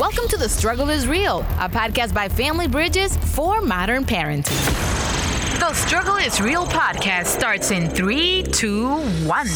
Welcome to The Struggle is Real, a podcast by Family Bridges for modern parenting. The Struggle is Real podcast starts in three, two, one.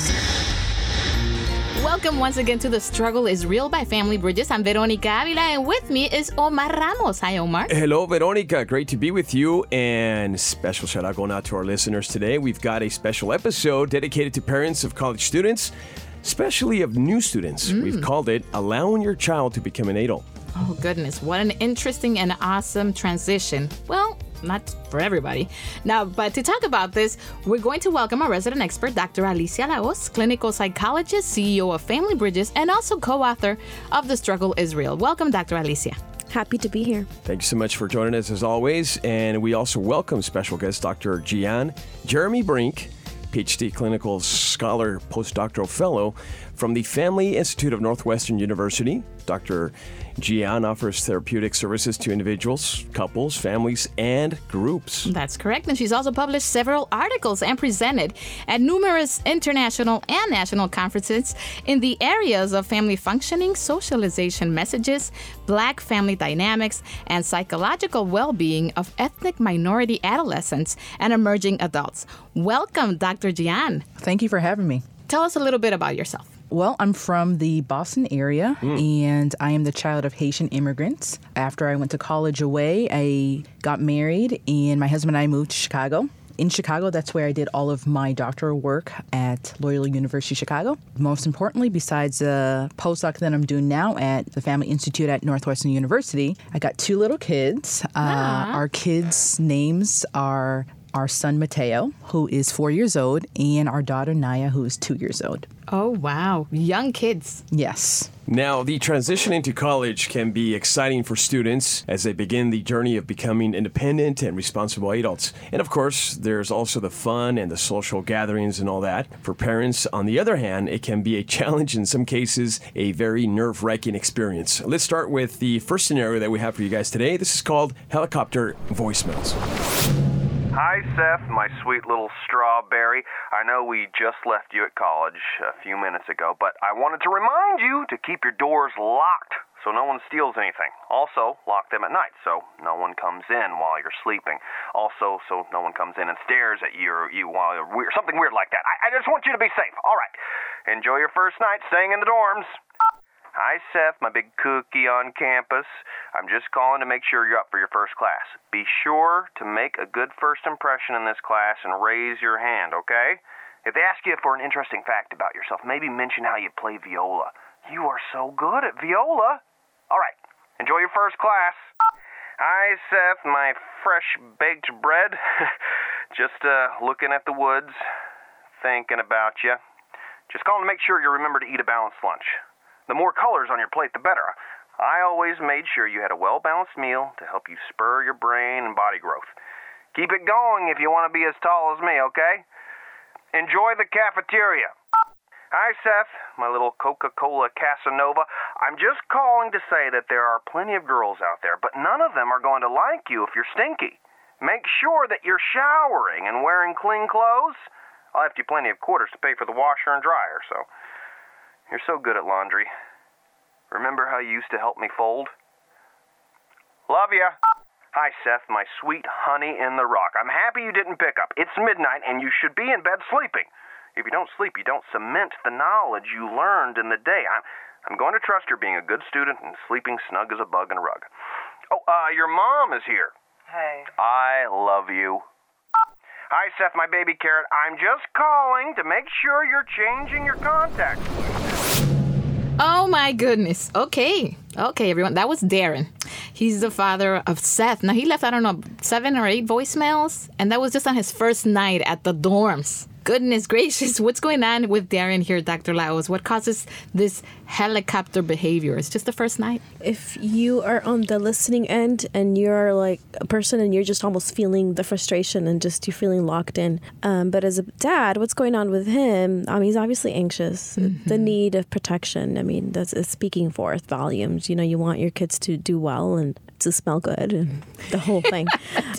Welcome once again to The Struggle is Real by Family Bridges. I'm Veronica Avila, and with me is Omar Ramos. Hi, Omar. Hello, Veronica. Great to be with you. And special shout out going out to our listeners today. We've got a special episode dedicated to parents of college students, especially of new students. We've mm. called it Allowing Your Child to Become an Adult. Oh, goodness. What an interesting and awesome transition. Well, not for everybody. Now, but to talk about this, we're going to welcome our resident expert, Dr. Alicia La Hoz, clinical psychologist, CEO of Family Bridges, and also co author of The Struggle is Real. Welcome, Dr. Alicia. Happy to be here. Thank you so much for joining us as always. And we also welcome special guest Dr. Gian Jeremy Brink, PhD clinical scholar, postdoctoral fellow from the Family Institute of Northwestern University. Dr. Gihane offers therapeutic services to individuals, couples, families, and groups. That's correct. And she's also published several articles and presented at numerous international and national conferences in the areas of family functioning, socialization messages, black family dynamics, and psychological well being of ethnic minority adolescents and emerging adults. Welcome, Dr. Gihane. Thank you for having me. Tell us a little bit about yourself. Well, I'm from the Boston area and I am the child of Haitian immigrants. After I went to college away, I got married and my husband and I moved to Chicago. In Chicago, that's where I did all of my doctoral work at Loyola University Chicago. Most importantly, besides the postdoc that I'm doing now at the Family Institute at Northwestern University, I got two little kids. Uh, our kids' names are our son Mateo, who is four years old, and our daughter Naya, who is two years old. Oh, wow. Young kids. Yes. Now, the transition into college can be exciting for students as they begin the journey of becoming independent and responsible adults. And of course, there's also the fun and the social gatherings and all that. For parents, on the other hand, it can be a challenge, in some cases, a very nerve wracking experience. Let's start with the first scenario that we have for you guys today. This is called helicopter voicemails. Hi, Seth, my sweet little strawberry. I know we just left you at college a few minutes ago, but I wanted to remind you to keep your doors locked so no one steals anything. Also, lock them at night so no one comes in while you're sleeping. Also, so no one comes in and stares at you or you while you're weird, something weird like that. I, I just want you to be safe. All right. Enjoy your first night staying in the dorms. Hi, Seth, my big cookie on campus. I'm just calling to make sure you're up for your first class. Be sure to make a good first impression in this class and raise your hand, okay? If they ask you for an interesting fact about yourself, maybe mention how you play viola. You are so good at viola. All right, enjoy your first class. Hi, Seth, my fresh baked bread. just uh, looking at the woods, thinking about you. Just calling to make sure you remember to eat a balanced lunch. The more colors on your plate, the better. I always made sure you had a well balanced meal to help you spur your brain and body growth. Keep it going if you want to be as tall as me, okay? Enjoy the cafeteria. Hi, Seth, my little Coca Cola Casanova. I'm just calling to say that there are plenty of girls out there, but none of them are going to like you if you're stinky. Make sure that you're showering and wearing clean clothes. I'll you plenty of quarters to pay for the washer and dryer, so. You're so good at laundry. Remember how you used to help me fold? Love ya. Hi, Seth, my sweet honey in the rock. I'm happy you didn't pick up. It's midnight and you should be in bed sleeping. If you don't sleep, you don't cement the knowledge you learned in the day. I'm, I'm going to trust you're being a good student and sleeping snug as a bug in a rug. Oh, uh, your mom is here. Hey. I love you. Hi, Seth, my baby carrot. I'm just calling to make sure you're changing your contacts. Oh my goodness. Okay. Okay, everyone. That was Darren. He's the father of Seth. Now, he left, I don't know, seven or eight voicemails, and that was just on his first night at the dorms. Goodness gracious, what's going on with Darren here, Dr. La Hoz? What causes this helicopter behavior? It's just the first night. If you are on the listening end and you're like a person and you're just almost feeling the frustration and just you're feeling locked in. Um, but as a dad, what's going on with him? I mean, he's obviously anxious. The need of protection. I mean, that's speaking forth volumes. You know, you want your kids to do well and to smell good and the whole thing.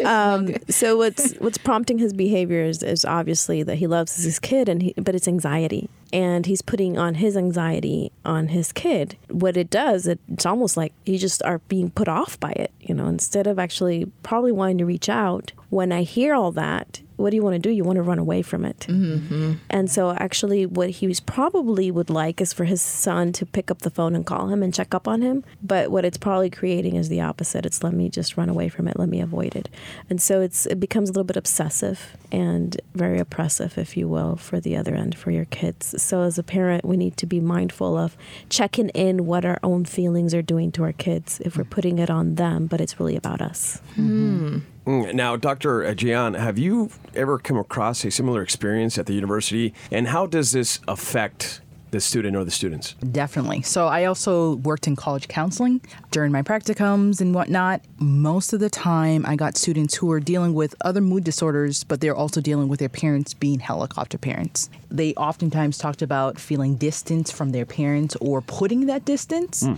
um, so what's what's prompting his behavior is, is obviously that he loves his kid and he, but it's anxiety. and he's putting on his anxiety on his kid. What it does, it, it's almost like you just are being put off by it, you know, instead of actually probably wanting to reach out. When I hear all that, what do you want to do? You want to run away from it. Mm-hmm. And so, actually, what he was probably would like is for his son to pick up the phone and call him and check up on him. But what it's probably creating is the opposite. It's let me just run away from it, let me avoid it. And so, it's it becomes a little bit obsessive and very oppressive, if you will, for the other end for your kids. So, as a parent, we need to be mindful of checking in what our own feelings are doing to our kids if we're putting it on them, but it's really about us. Mm, Mm, now, Dr. Uh, Gihane, have you ever come across a similar experience at the university? And how does this affect the student or the students? Definitely. So I also worked in college counseling during my practicums and whatnot. Most of the time, I got students who were dealing with other mood disorders, but they're also dealing with their parents being helicopter parents. They oftentimes talked about feeling distance from their parents or putting that distance hmm.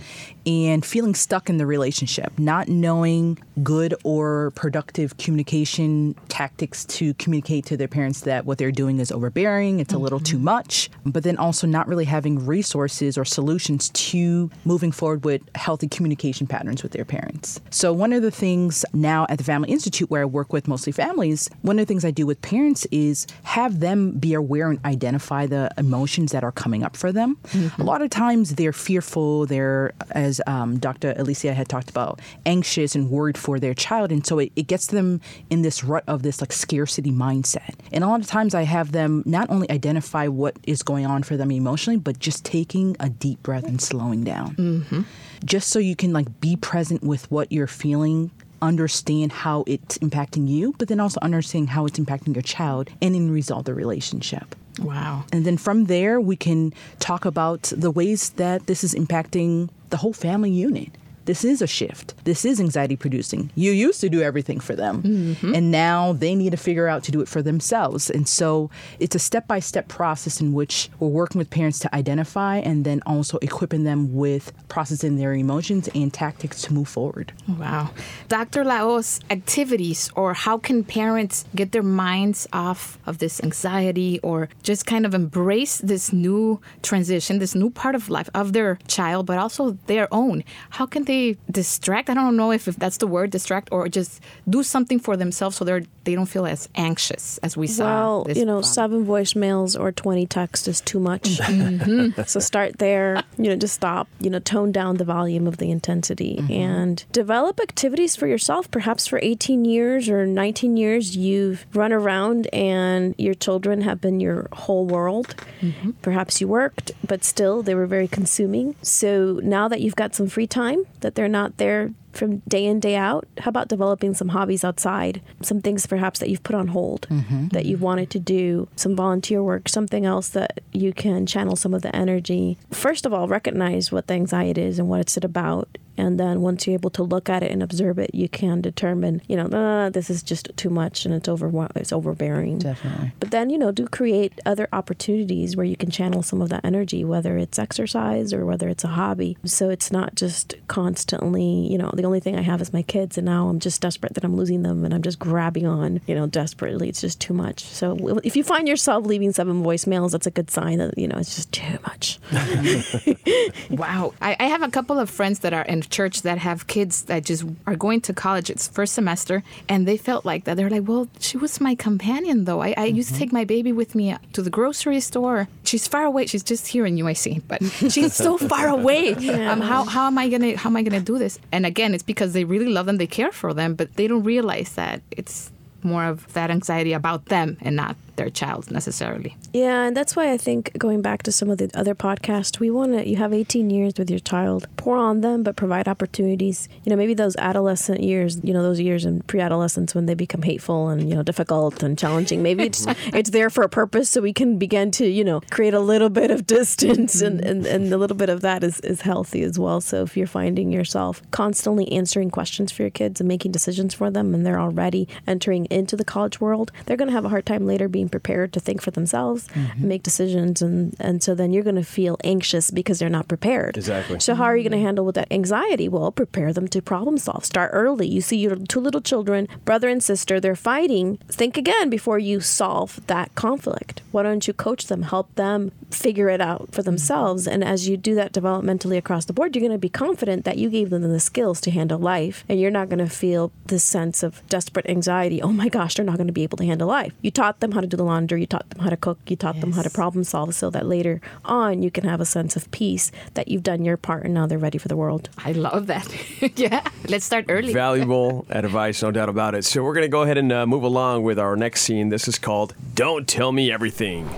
and feeling stuck in the relationship, not knowing good or productive communication tactics to communicate to their parents that what they're doing is overbearing, it's a little mm-hmm. too much, but then also not really having resources or solutions to moving forward with healthy communication patterns with their parents. So, one of the things now at the Family Institute, where I work with mostly families, one of the things I do with parents is have them be aware and identify the emotions that are coming up for them. A lot of times they're fearful, they're, as um, Dr. Alicia had talked about, anxious and worried for their child. And so it, it gets them in this rut of this like scarcity mindset. And a lot of times I have them not only identify what is going on for them emotionally, but just taking a deep breath and slowing down. Mm-hmm. Just so you can like be present with what you're feeling understand how it's impacting you but then also understand how it's impacting your child and in resolve the relationship Wow. and then from there, we can talk about the ways that this is impacting the whole family unit. This is a shift. This is anxiety producing. You used to do everything for them, mm-hmm. and now they need to figure out to do it for themselves. And so it's a step by step process in which we're working with parents to identify and then also equipping them with processing their emotions and tactics to move forward. Wow. Dr. La Hoz, activities or how can parents get their minds off of this anxiety or just kind of embrace this new transition, this new part of life of their child, but also their own? How can they distract? I don't know if, if that's the word, distract, or just do something for themselves so they're they don't feel as anxious as we saw. Well, you know, problem. seven voicemails or 20 texts is too much. Mm-hmm. so start there, you know, just stop, you know, tone down the volume of the intensity mm-hmm. and develop activities for yourself. Perhaps for 18 years or 19 years, you've run around and your children have been your whole world. Mm-hmm. Perhaps you worked, but still they were very consuming. So now that you've got some free time, that they're not there from day in day out? How about developing some hobbies outside? Some things perhaps that you've put on hold that you've wanted to do? Some volunteer work? Something else that you can channel some of the energy? First of all recognize what the anxiety is and what it's about. And then once you're able to look at it and observe it you can determine you know "Uh, this is just too much and it's over it's overbearing. Definitely. but then, you know, do create other opportunities where you can channel some of that energy, whether it's exercise or whether it's a hobby. So it's not just constantly, you know, the only thing I have is my kids, and now I'm just desperate that I'm losing them and I'm just grabbing on, you know, desperately. It's just too much. So if you find yourself leaving seven voicemails, that's a good sign that, you know, it's just too much. Wow. I, I have a couple of friends that are in church that have kids that just are going to college. It's first semester, and they felt like that. They're like, well, she was my companion, though. I, I used to take my baby with me to the grocery store. She's far away. She's just here in UIC, but she's so far away. Um, how, how am I gonna how am I gonna do this? And again, it's because they really love them, they care for them, but they don't realize that it's more of that anxiety about them and not their child necessarily. Yeah, and that's why I think going back to some of the other podcasts, we want to, you have 18 years with your child, pour on them, but provide opportunities. You know, maybe those adolescent years, you know, those years in pre adolescence when they become hateful and, you know, difficult and challenging, maybe it's it's there for a purpose so we can begin to, you know, create a little bit of distance and, mm-hmm. and, and a little bit of that is, is healthy as well. So if you're finding yourself constantly answering questions for your kids and making decisions for them and they're already entering into the college world, they're going to have a hard time later being prepared to think for themselves and make decisions. And, and so then you're going to feel anxious because they're not prepared. Exactly. So, how are you going to handle with that anxiety? Well, prepare them to problem solve. Start early. You see your two little children, brother and sister, they're fighting. Think again before you solve that conflict. Why don't you coach them, help them figure it out for mm-hmm. themselves? And as you do that developmentally across the board, you're going to be confident that you gave them the skills to handle life. And you're not going to feel this sense of desperate anxiety. Oh my gosh, they're not going to be able to handle life. You taught them how to do the laundry, you taught them how to cook, you taught them how to problem solve so that later on you can have a sense of peace that you've done your part and now they're ready for the world. I love that. yeah. Let's start early. Valuable advice, no doubt about it. So we're going to go ahead and uh, move along with our next scene. This is called Don't Tell Me Everything.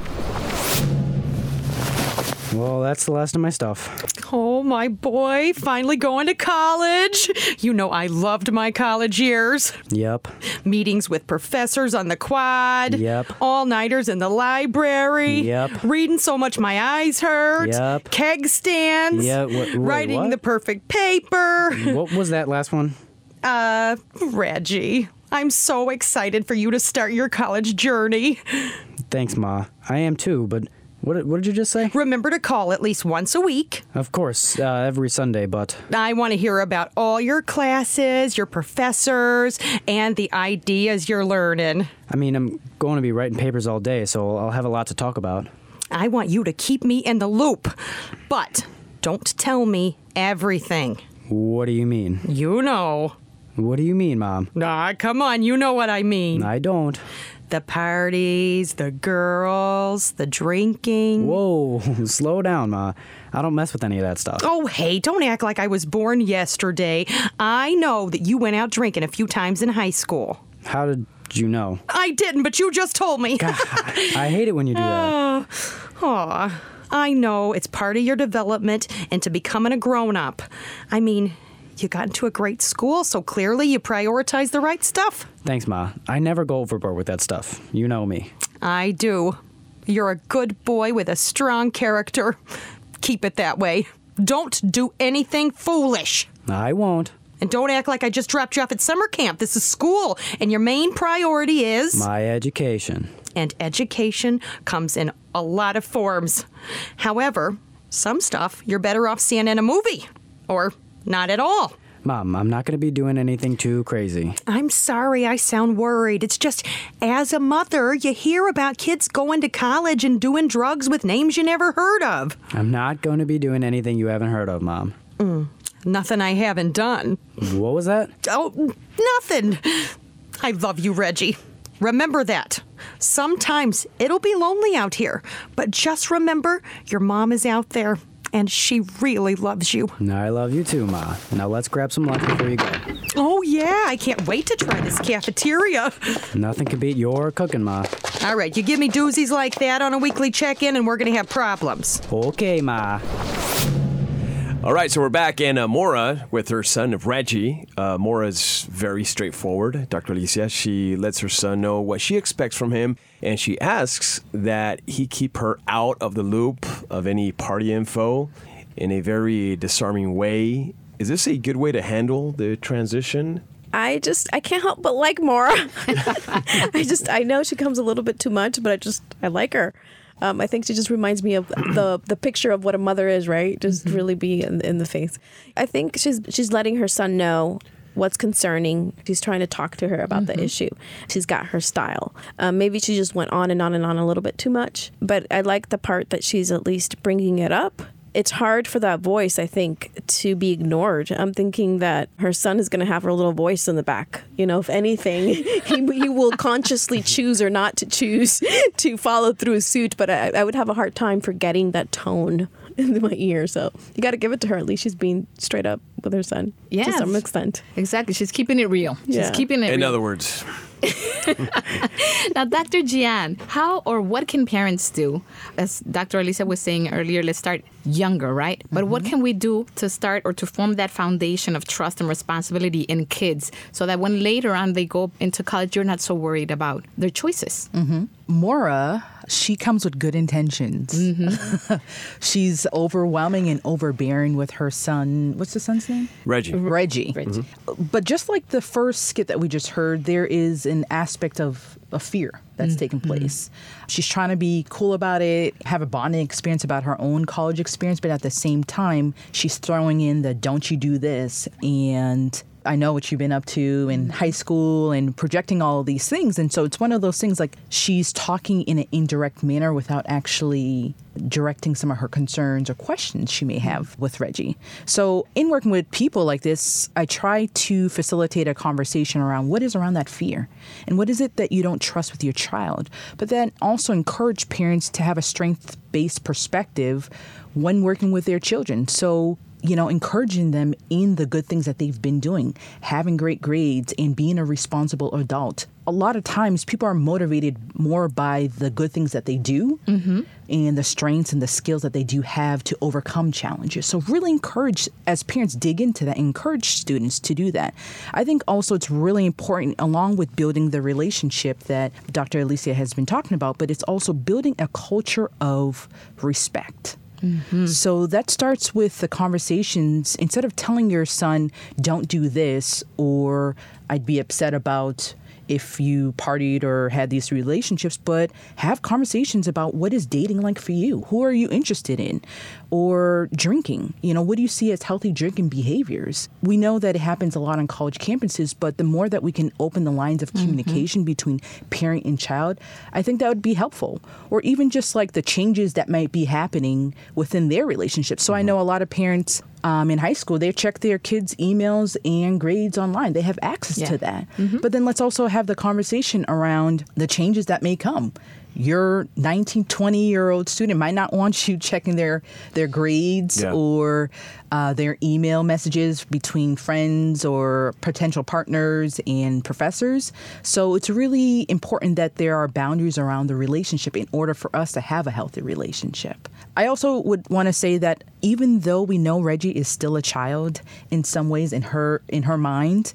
Well, that's the last of my stuff. Oh, my boy, finally going to college. You know, I loved my college years. Yep. Meetings with professors on the quad. Yep. All nighters in the library. Yep. Reading so much my eyes hurt. Yep. Keg stands. Yeah, wha- wait, writing what? the perfect paper. What was that last one? Uh, Reggie, I'm so excited for you to start your college journey. Thanks, Ma. I am too, but what, did- what did you just say? Remember to call at least once a week. Of course, uh, every Sunday, but I want to hear about all your classes, your professors, and the ideas you're learning. I mean, I'm going to be writing papers all day, so I'll have a lot to talk about. I want you to keep me in the loop, but don't tell me everything. What do you mean? You know. What do you mean, Mom? Ah, come on, you know what I mean. I don't. The parties, the girls, the drinking. Whoa, slow down, Ma. I don't mess with any of that stuff. Oh, hey, don't act like I was born yesterday. I know that you went out drinking a few times in high school. How did you know? I didn't, but you just told me. I hate it when you do that. Aw, I know it's part of your development into becoming a grown up. I mean, you got into a great school, so clearly you prioritize the right stuff. Thanks, Ma. I never go overboard with that stuff. You know me. I do. You're a good boy with a strong character. Keep it that way. Don't do anything foolish. I won't. And don't act like I just dropped you off at summer camp. This is school, and your main priority is. My education. and education comes in a lot of forms. However, some stuff you're better off seeing in a movie, or not at all. Mom, I'm not going to be doing anything too crazy. I'm sorry I sound worried. It's just, as a mother, you hear about kids going to college and doing drugs with names you never heard of. I'm not going to be doing anything you haven't heard of, Mom. Mm, nothing I haven't done. What was that? Oh, nothing. I love you, Reggie. Remember that. Sometimes it'll be lonely out here, but just remember your mom is out there and she really loves you. I love you too, Ma. Now let's grab some lunch before you go. Oh, yeah, I can't wait to try this cafeteria. Nothing can beat your cooking, Ma. All right, you give me doozies like that on a weekly check in, and we're going to have problems. Okay, Ma. All right, so we're back, and uh, Mora with her son Reggie. Uh, Mora's very straightforward. Dr. Alicia, she lets her son know what she expects from him, and she asks that he keep her out of the loop of any party info in a very disarming way. Is this a good way to handle the transition? I just I can't help but like Mora. I just I know she comes a little bit too much, but I just I like her. Um, I think she just reminds me of the the picture of what a mother is, right? Just really be in, in the face. I think she's she's letting her son know what's concerning. She's trying to talk to her about the issue. She's got her style. Um, maybe she just went on and on and on a little bit too much. But I like the part that she's at least bringing it up it's hard for that voice, I think, to be ignored. I'm thinking that her son is going to have her little voice in the back. You know, if anything, he, he will consciously choose or not to choose to follow through a suit. But I, I would have a hard time forgetting that tone in my ear. So you got to give it to her. At least she's being straight up with her son to some extent. Exactly. She's keeping it real. She's Yeah. keeping it In real. other words, Now, Dr. Gihane, how or what can parents do? As Dr. Elisa was saying earlier, let's start younger, right? But what mm-hmm. can we do to start or to form that foundation of trust and responsibility in kids so that when later on they go into college, you're not so worried about their choices? Mm-hmm. Mora She comes with good intentions. Mm-hmm. She's overwhelming and overbearing with her son. What's the son's name? Reggie. Reggie. Reggie. Mm-hmm. But just like the first skit that we just heard, there is an aspect of a fear that's mm-hmm. taking place. She's trying to be cool about it, have a bonding experience about her own college experience, but at the same time, she's throwing in the don't you do this and I know what you've been up to in mm. high school and projecting all of these things. And so it's one of those things like she's talking in an indirect manner without actually directing some of her concerns or questions she may have mm. with Reggie. So in working with people like this, I try to facilitate a conversation around what is around that fear and what is it that you don't trust with your child, but then also encourage parents to have a strength based perspective when working with their children. So you know, encouraging them in the good things that they've been doing, having great grades, and being a responsible adult. A lot of times, people are motivated more by the good things that they do mm-hmm. and the strengths and the skills that they do have to overcome challenges. So, really encourage, as parents dig into that, encourage students to do that. I think also it's really important, along with building the relationship that Dr. Alicia has been talking about, but it's also building a culture of respect. Mm-hmm. So that starts with the conversations. Instead of telling your son, don't do this, or I'd be upset about if you partied or had these relationships, but have conversations about what is dating like for you? Who are you interested in? Or drinking. You know, what do you see as healthy drinking behaviors? We know that it happens a lot on college campuses, but the more that we can open the lines of mm-hmm. communication between parent and child, I think that would be helpful. Or even just like the changes that might be happening within their relationship. So I mm-hmm. know a lot of parents um, in high school, they check their kids' emails and grades online. They have access Yeah. to that. Mm-hmm. But then let's also have the conversation around the changes that may come. Your 19, 20 year old student might not want you checking their, their grades Yeah. or uh, their email messages between friends or potential partners and professors. So it's really important that there are boundaries around the relationship in order for us to have a healthy relationship. I also would want to say that even though we know Reggie is still a child in some ways in her in her mind,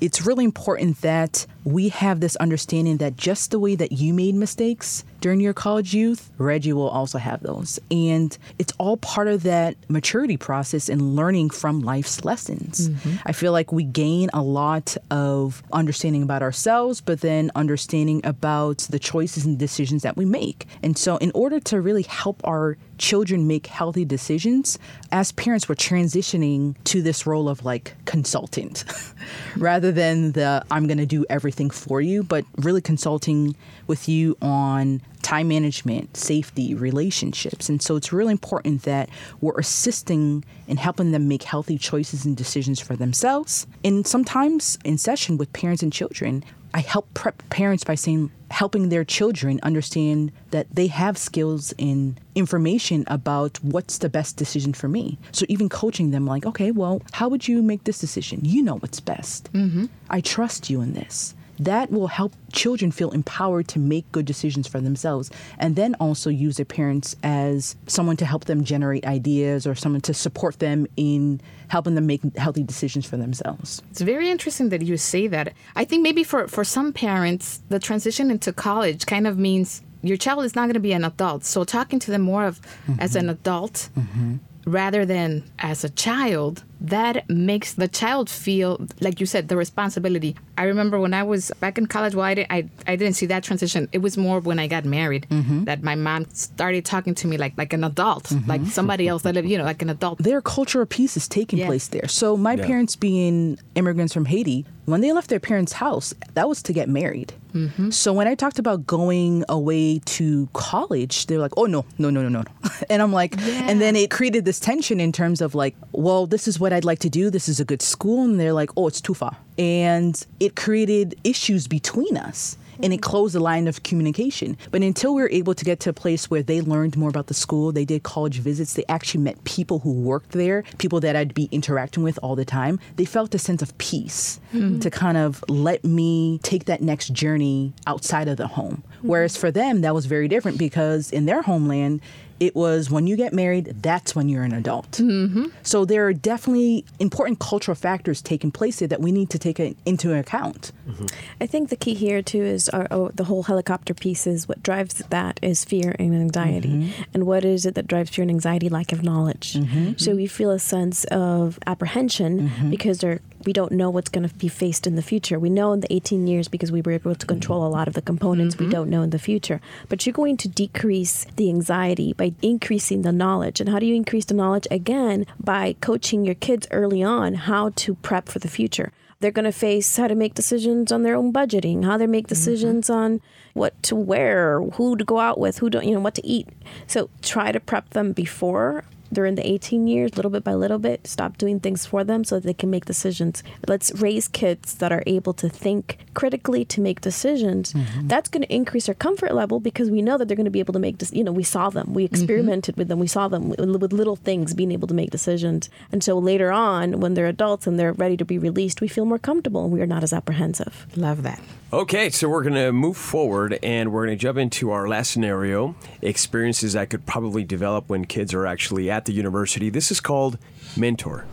it's really important that we have this understanding that just the way that you made mistakes during your college youth, Reggie will also have those. And it's all part of that maturity process and learning from life's lessons. Mm-hmm. I feel like we gain a lot of understanding about ourselves, but then understanding about the choices and decisions that we make. And so, in order to really help our children make healthy decisions, as parents, we're transitioning to this role of like consultant rather than the I'm going to do everything for you, but really consulting with you on time management, safety, relationships. And so it's really important that we're assisting and helping them make healthy choices and decisions for themselves. And sometimes in session with parents and children, I help prep parents by saying, helping their children understand that they have skills and information about what's the best decision for me. So even coaching them, like, okay, well, how would you make this decision? You know what's best. Mm-hmm. I trust you in this. That will help children feel empowered to make good decisions for themselves and then also use their parents as someone to help them generate ideas or someone to support them in helping them make healthy decisions for themselves. It's very interesting that you say that. I think maybe for, for some parents, the transition into college kind of means your child is not going to be an adult. So talking to them more of as an mm-hmm. adult mm-hmm. Rather than as a child, that makes the child feel, like you said, the responsibility. I remember when I was back in college, well, I, di- I, I didn't see that transition. It was more when I got married mm-hmm. that my mom started talking to me like, like an adult, mm-hmm. like somebody else that, lived, you know, like an adult. their cultural piece is taking Yeah. place there. So my Yeah. parents being immigrants from Haiti, when they left their parents' house, that was to get married. Mm-hmm. So when I talked about going away to college, they were like, "Oh no, no, no, no, no," and I'm like, and then it created this tension in terms of like, "Well, this is what I'd like to do. This is a good school," and they're like, "Oh, it's too far," and it created issues between us. And it mm. closed the line of communication. But until we were able to get to a place where they learned more about the school, they did college visits, they actually met people who worked there, people that I'd be interacting with all the time, they felt a sense of peace mm-hmm. to kind of let me take that next journey outside of the home. Mm-hmm. Whereas for them, that was very different because in their homeland, it was when you get married, that's when you're an adult. Mm-hmm. So there are definitely important cultural factors taking place there that we need to take into account. Mm-hmm. I think the key here too is our, oh, the whole helicopter piece is what drives that is fear and anxiety. Mm-hmm. And what is it that drives fear and anxiety? Lack of knowledge. Mm-hmm. So we feel a sense of apprehension because there we don't know what's going to be faced in the future. We know in the 18 years because we were able to control a lot of the components. We mm-hmm. don't know in the future. But you're going to decrease the anxiety by increasing the knowledge. And how do you increase the knowledge? Again, by coaching your kids early on how to prep for the future. They're going to face how to make decisions on their own budgeting, how they make mm-hmm. decisions on what to wear, who to go out with, who don't, you know, what to eat. So try to prep them before they're the 18 years, little bit by little bit, stop doing things for them so that they can make decisions. Let's raise kids that are able to think critically to make decisions. Mm-hmm. That's going to increase their comfort level because we know that they're going to be able to make, you know, we saw them, we mm-hmm. experimented with them, we saw them with, with little things being able to make decisions. And so later on, when they're adults and they're ready to be released, we feel more comfortable and we are not as apprehensive. Love that. Okay, so we're going to move forward and we're going to jump into our last scenario experiences that could probably develop when kids are actually at the university. This is called Mentor.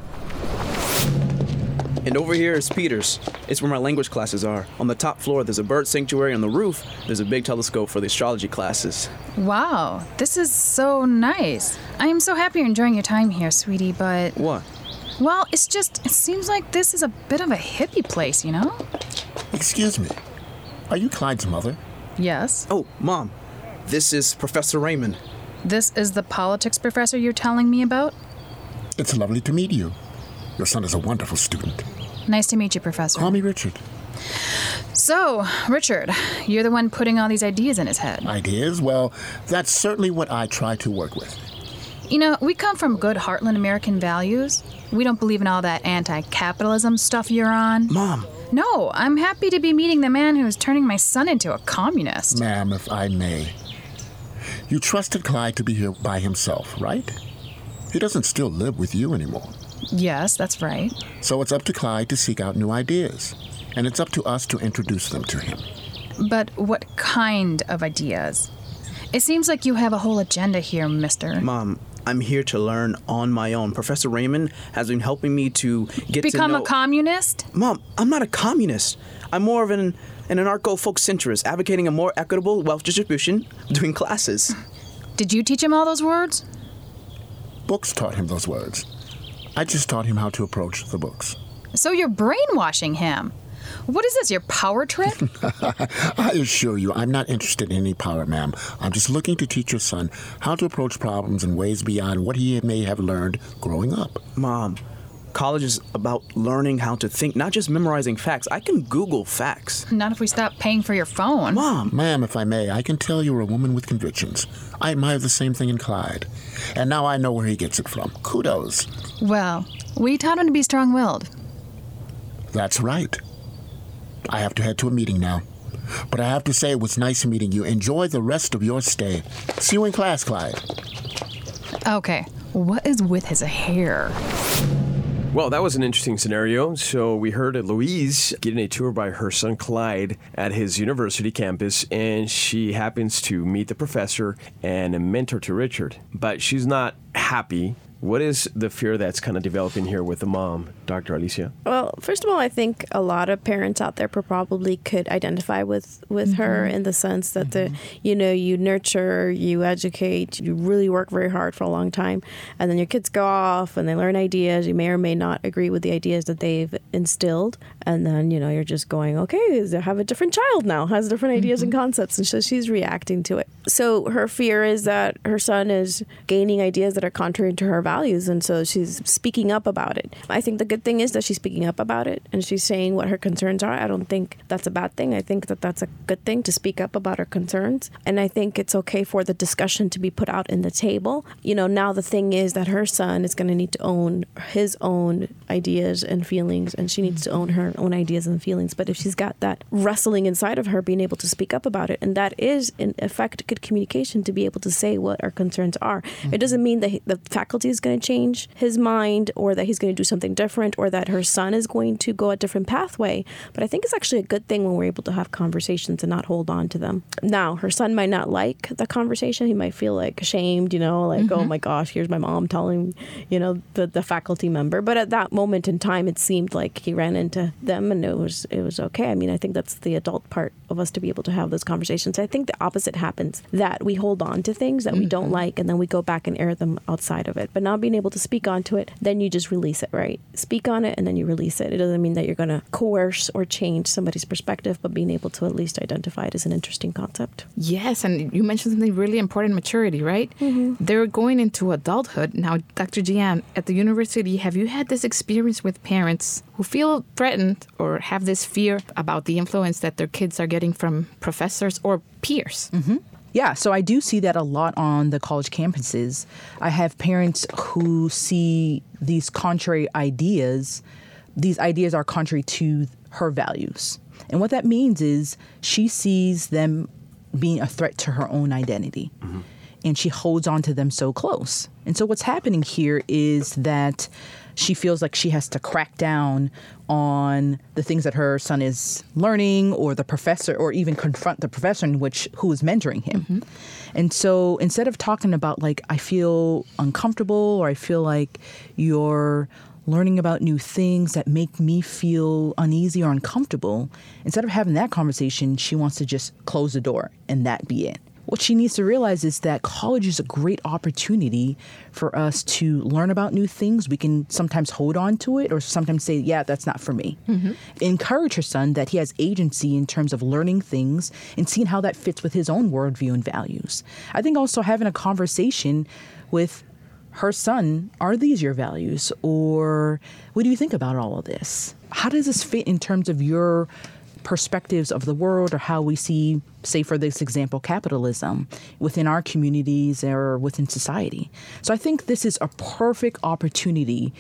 And over here is Peters. It's where my language classes are. On the top floor, there's a bird sanctuary. On the roof, there's a big telescope for the astrology classes. Wow, this is so nice. I am so happy you're enjoying your time here, sweetie, but. What? Well, it's just, it seems like this is a bit of a hippie place, you know? Excuse me. Are you Clyde's mother? Yes. Oh, Mom. This is Professor Raymond. This is the politics professor you're telling me about? It's lovely to meet you. Your son is a wonderful student. Nice to meet you, Professor. Call me Richard. So, Richard, you're the one putting all these ideas in his head. Ideas? Well, that's certainly what I try to work with. You know, we come from good Heartland American values. We don't believe in all that anti capitalism stuff you're on. Mom, No, I'm happy to be meeting the man who's turning my son into a communist. Ma'am, if I may. You trusted Clyde to be here by himself, right? He doesn't still live with you anymore. Yes, that's right. So it's up to Clyde to seek out new ideas. And it's up to us to introduce them to him. But what kind of ideas? It seems like you have a whole agenda here, mister. Mom, I'm here to learn on my own. Professor Raymond has been helping me to get Become to know. a communist? Mom, I'm not a communist. I'm more of an an anarcho folk centrist, advocating a more equitable wealth distribution between classes. Did you teach him all those words? Books taught him those words. I just taught him how to approach the books. So you're brainwashing him. What is this, your power trip? I assure you, I'm not interested in any power, ma'am. I'm just looking to teach your son how to approach problems in ways beyond what he may have learned growing up. Mom, college is about learning how to think, not just memorizing facts. I can Google facts. Not if we stop paying for your phone. Mom, Ma'am, if I may, I can tell you're a woman with convictions. I admire the same thing in Clyde. And now I know where he gets it from. Kudos. Well, we taught him to be strong willed. That's right. I have to head to a meeting now. But I have to say it was nice meeting you. Enjoy the rest of your stay. See you in class, Clyde. Okay, what is with his hair? Well, that was an interesting scenario. So we heard of Louise getting a tour by her son Clyde at his university campus, and she happens to meet the professor and a mentor to Richard. But she's not happy. What is the fear that's kind of developing here with the mom, Dr. Alicia? Well, first of all, I think a lot of parents out there probably could identify with with her mm-hmm. in the sense that the mm-hmm. you know you nurture, you educate, you really work very hard for a long time, and then your kids go off and they learn ideas. You may or may not agree with the ideas that they've instilled, and then you know you're just going, okay, they have a different child now, has different ideas and mm-hmm. concepts, and so she's reacting to it. So her fear is that her son is gaining ideas that are contrary to her values, and so she's speaking up about it. I think the good thing is that she's speaking up about it and she's saying what her concerns are. I don't think that's a bad thing. I think that that's a good thing to speak up about her concerns, and I think it's okay for the discussion to be put out in the table. You know, now the thing is that her son is going to need to own his own ideas and feelings and she needs to own her own ideas and feelings. But if she's got that wrestling inside of her, being able to speak up about it, and that is in effect good communication to be able to say what our concerns are. It doesn't mean that he- the faculty is going to change his mind or that he's going to do something different or that her son is going to go a different pathway. But I think it's actually a good thing when we're able to have conversations and not hold on to them. Now, her son might not like the conversation. He might feel like ashamed, you know, like, oh mm-hmm. my gosh, here's my mom telling, you know, the, the faculty member. But at that moment in time, it seemed like he ran into them and it was it was okay. I mean, I think that's the adult part of us to be able to have those conversations. I think the opposite happens that we hold on to things that we don't mm-hmm. like and then we go back and air them outside of it. But not being able to speak onto it, then you just release it, right? Speak on it and then you release it. It doesn't mean that you're going to coerce or change somebody's perspective, but being able to at least identify it as an interesting concept. Yes, and you mentioned something really important maturity, right? Mm-hmm. They're going into adulthood. Now, Dr. Gihane, at the university, have you had this experience with parents who feel threatened or have this fear about the influence that their kids are getting from professors or peers? Yeah, so I do see that a lot on the college campuses. I have parents who see these contrary ideas. These ideas are contrary to her values. And what that means is she sees them being a threat to her own identity. Mm-hmm. And she holds on to them so close. And so what's happening here is that she feels like she has to crack down on the things that her son is learning or the professor or even confront the professor in which who is mentoring him. Mm-hmm. And so instead of talking about like I feel uncomfortable or I feel like you're learning about new things that make me feel uneasy or uncomfortable, instead of having that conversation, she wants to just close the door and that be it. What she needs to realize is that college is a great opportunity for us to learn about new things. We can sometimes hold on to it or sometimes say, yeah, that's not for me. Mm-hmm. Encourage her son that he has agency in terms of learning things and seeing how that fits with his own worldview and values. I think also having a conversation with her son, are these your values? Or what do you think about all of this? How does this fit in terms of your perspectives of the world or how we see, say, for this example, capitalism within our communities or within society? So I think this is a perfect opportunity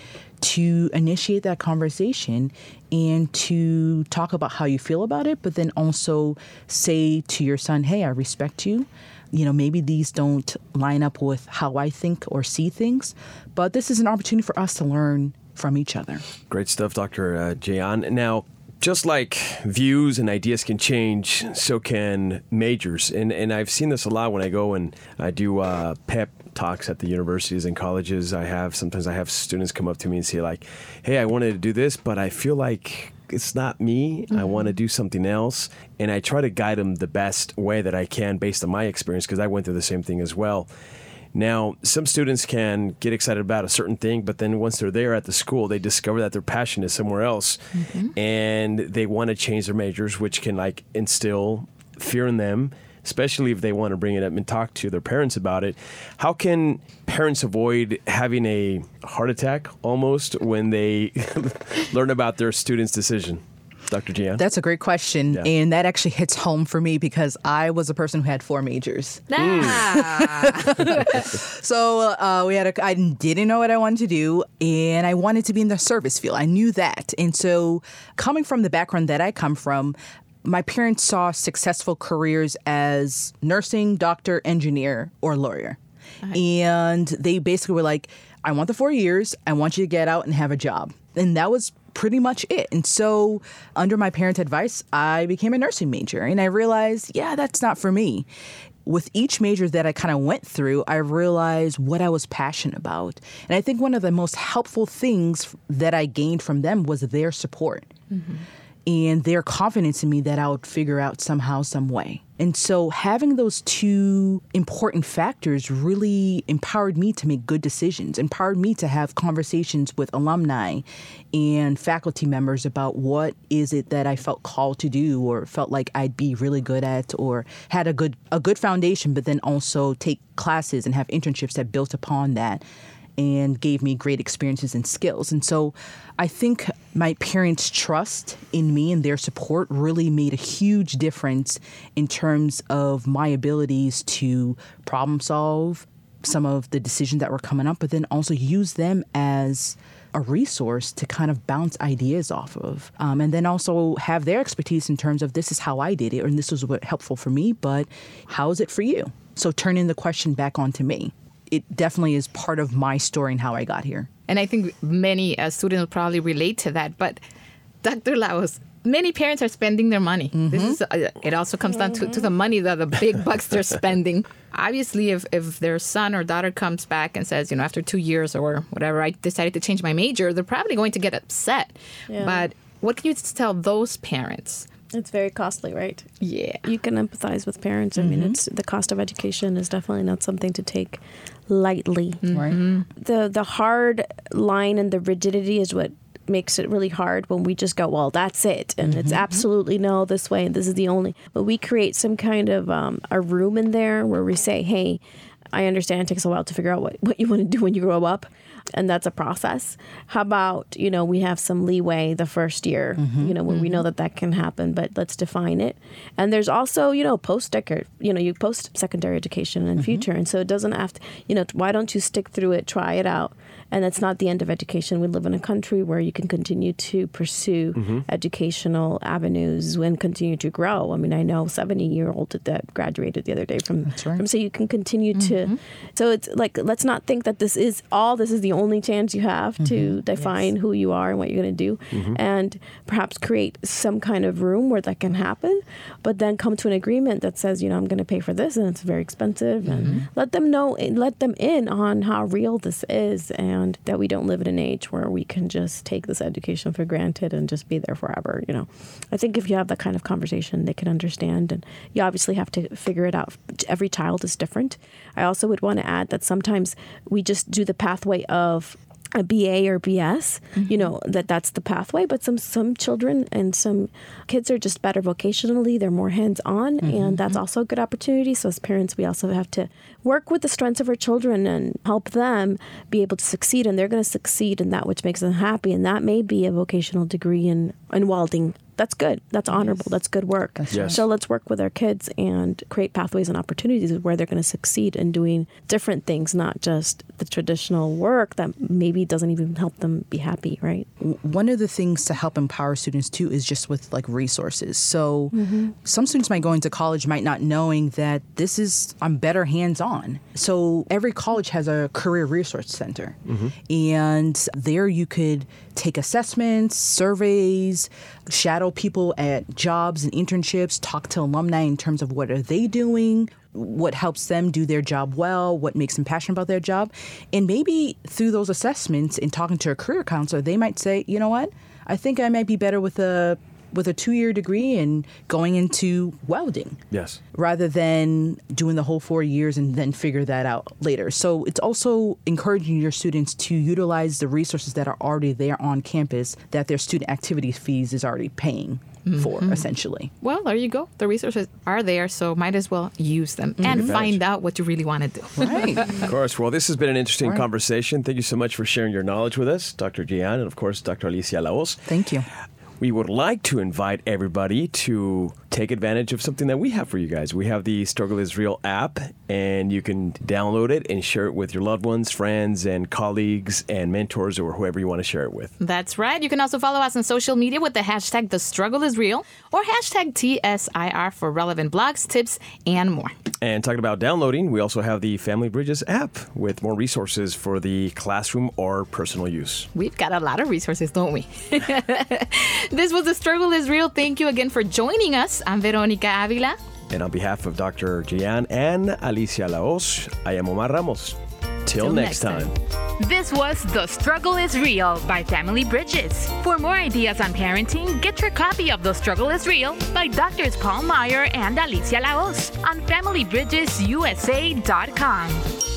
to initiate that conversation and to talk about how you feel about it, but then also say to your son, hey, I respect you you know, maybe these don't line up with how I think or see things, but this is an opportunity for us to learn from each other. Great stuff, Dr. Uh, Gihane. Now, just like views and ideas can change, so can majors. And, and I've seen this a lot when I go and I do uh, PEP talks at the universities and colleges. I have sometimes I have students come up to me and say like, "Hey, I wanted to do this, but I feel like it's not me. I want to do something else." And I try to guide them the best way that I can based on my experience because I went through the same thing as well. Now, some students can get excited about a certain thing, but then once they're there at the school, they discover that their passion is somewhere else mm-hmm. and they want to change their majors, which can like instill fear in them, especially if they want to bring it up and talk to their parents about it. How can parents avoid having a heart attack almost when they learn about their student's decision? Dr. Gihane? That's a great question. Yeah. And that actually hits home for me because I was a person who had four majors. So uh, we had a, I didn't know what I wanted to do, and I wanted to be in the service field. I knew that. And so, coming from the background that I come from, my parents saw successful careers as nursing, doctor, engineer, or lawyer. And they basically were like, I want the four years. I want you to get out and have a job. And that was pretty much it. And so, under my parents' advice, I became a nursing major. And I realized, yeah, that's not for me. With each major that I kind of went through, I realized what I was passionate about. And I think one of the most helpful things that I gained from them was their support mm-hmm. And their confidence in me that I would figure out somehow, some way. And so having those two important factors really empowered me to make good decisions, empowered me to have conversations with alumni and faculty members about what is it that I felt called to do or felt like I'd be really good at or had a good a good foundation, but then also take classes and have internships that built upon that and gave me great experiences and skills. And so I think my parents' trust in me and their support really made a huge difference in terms of my abilities to problem solve some of the decisions that were coming up, but then also use them as a resource to kind of bounce ideas off of. Um, and then also have their expertise in terms of this is how I did it, and this was what helpful for me, but how is it for you? So turning the question back onto me. It definitely is part of my story and how I got here. And I think many uh, students will probably relate to that. But Dr. La Hoz, many parents are spending their money. This is uh, it also comes down to, to the money that the big bucks they're spending. Obviously, if, if their son or daughter comes back and says, you know, after two years or whatever, I decided to change my major, they're probably going to get upset. Yeah. But what can you tell those parents? It's very costly, right? Yeah. You can empathize with parents. I mean, mm-hmm. it's the cost of education is definitely not something to take lightly. Mm-hmm. Right. The the hard line and the rigidity is what makes it really hard when we just go, well, that's it, and it's mm-hmm. absolutely no this way, and this is the only. But we create some kind of um, a room in there where we say, hey, I understand it takes a while to figure out what, what you want to do when you grow up, and that's a process. How about you know we have some leeway the first year, mm-hmm. you know, when we know mm-hmm. that that can happen, but let's define it. And there's also you know post you know you post secondary education in the mm-hmm. future, and so it doesn't have to you know why don't you stick through it, try it out, and that's not the end of education. We live in a country where you can continue to pursue mm-hmm. educational avenues and continue to grow. I mean, I know 70 year old that graduated the other day from right. from so you can continue to. Mm-hmm. So it's like let's not think that this is all. This is the only chance you have to mm-hmm. define who you are and what you're going to do, and perhaps create some kind of room where that can happen. But then come to an agreement that says, you know, I'm going to pay for this, and it's very expensive, and let them know, let them in on how real this is, and that we don't live in an age where we can just take this education for granted and just be there forever. You know, I think if you have that kind of conversation, they can understand, and you obviously have to figure it out. Every child is different. I also would want to add that sometimes we just do the pathway of a BA or BS, you mm-hmm. know, that that's the pathway. But some some children and some kids are just better vocationally. They're more hands on, mm-hmm, and that's mm-hmm. also a good opportunity. So as parents, we also have to work with the strengths of our children and help them be able to succeed. And they're going to succeed in that which makes them happy, and that may be a vocational degree in in welding. That's good. That's honorable. That's good work. Yes. So let's work with our kids and create pathways and opportunities where they're going to succeed in doing different things, not just the traditional work that maybe doesn't even help them be happy, right? one of the things to help empower students too is just with like resources. So mm-hmm. some students might go into college might not knowing that this is I'm better hands on. So every college has a career resource center. Mm-hmm. And there you could take assessments, surveys, shadow people at jobs and internships, talk to alumni in terms of what are they doing, what helps them do their job well, what makes them passionate about their job. And maybe through those assessments and talking to a career counselor, they might say, you know what? I think I might be better with a with a two-year degree and going into welding Yes. rather than doing the whole four years and then figure that out later. So it's also encouraging your students to utilize the resources that are already there on campus that their student activity fees is already paying for, mm-hmm. essentially. Well, there you go. The resources are there, so might as well use them mm-hmm. and find out what you really want to do. Right. Of course. Well, this has been an interesting conversation. Thank you so much for sharing your knowledge with us, Dr. Gihane, and of course, Dr. Alicia La Hoz. Thank you. We would like to invite everybody to take advantage of something that we have for you guys. We have the Struggle is Real app, and you can download it and share it with your loved ones, friends, and colleagues, and mentors, or whoever you want to share it with. That's right. You can also follow us on social media with the hashtag The Struggle is Real or hashtag TSIR for relevant blogs, tips, and more. And talking about downloading, we also have the Family Bridges app with more resources for the classroom or personal use. We've got a lot of resources, don't we? this was The Struggle is Real. Thank you again for joining us. I'm Veronica Avila. And on behalf of Dr. Gihane and Alicia La Hoz, I am Omar Ramos. Till, Till next, next time. This was The Struggle is Real by Family Bridges. For more ideas on parenting, get your copy of The Struggle is Real by Drs. Paul Meyer and Alicia La Hoz on FamilyBridgesUSA.com.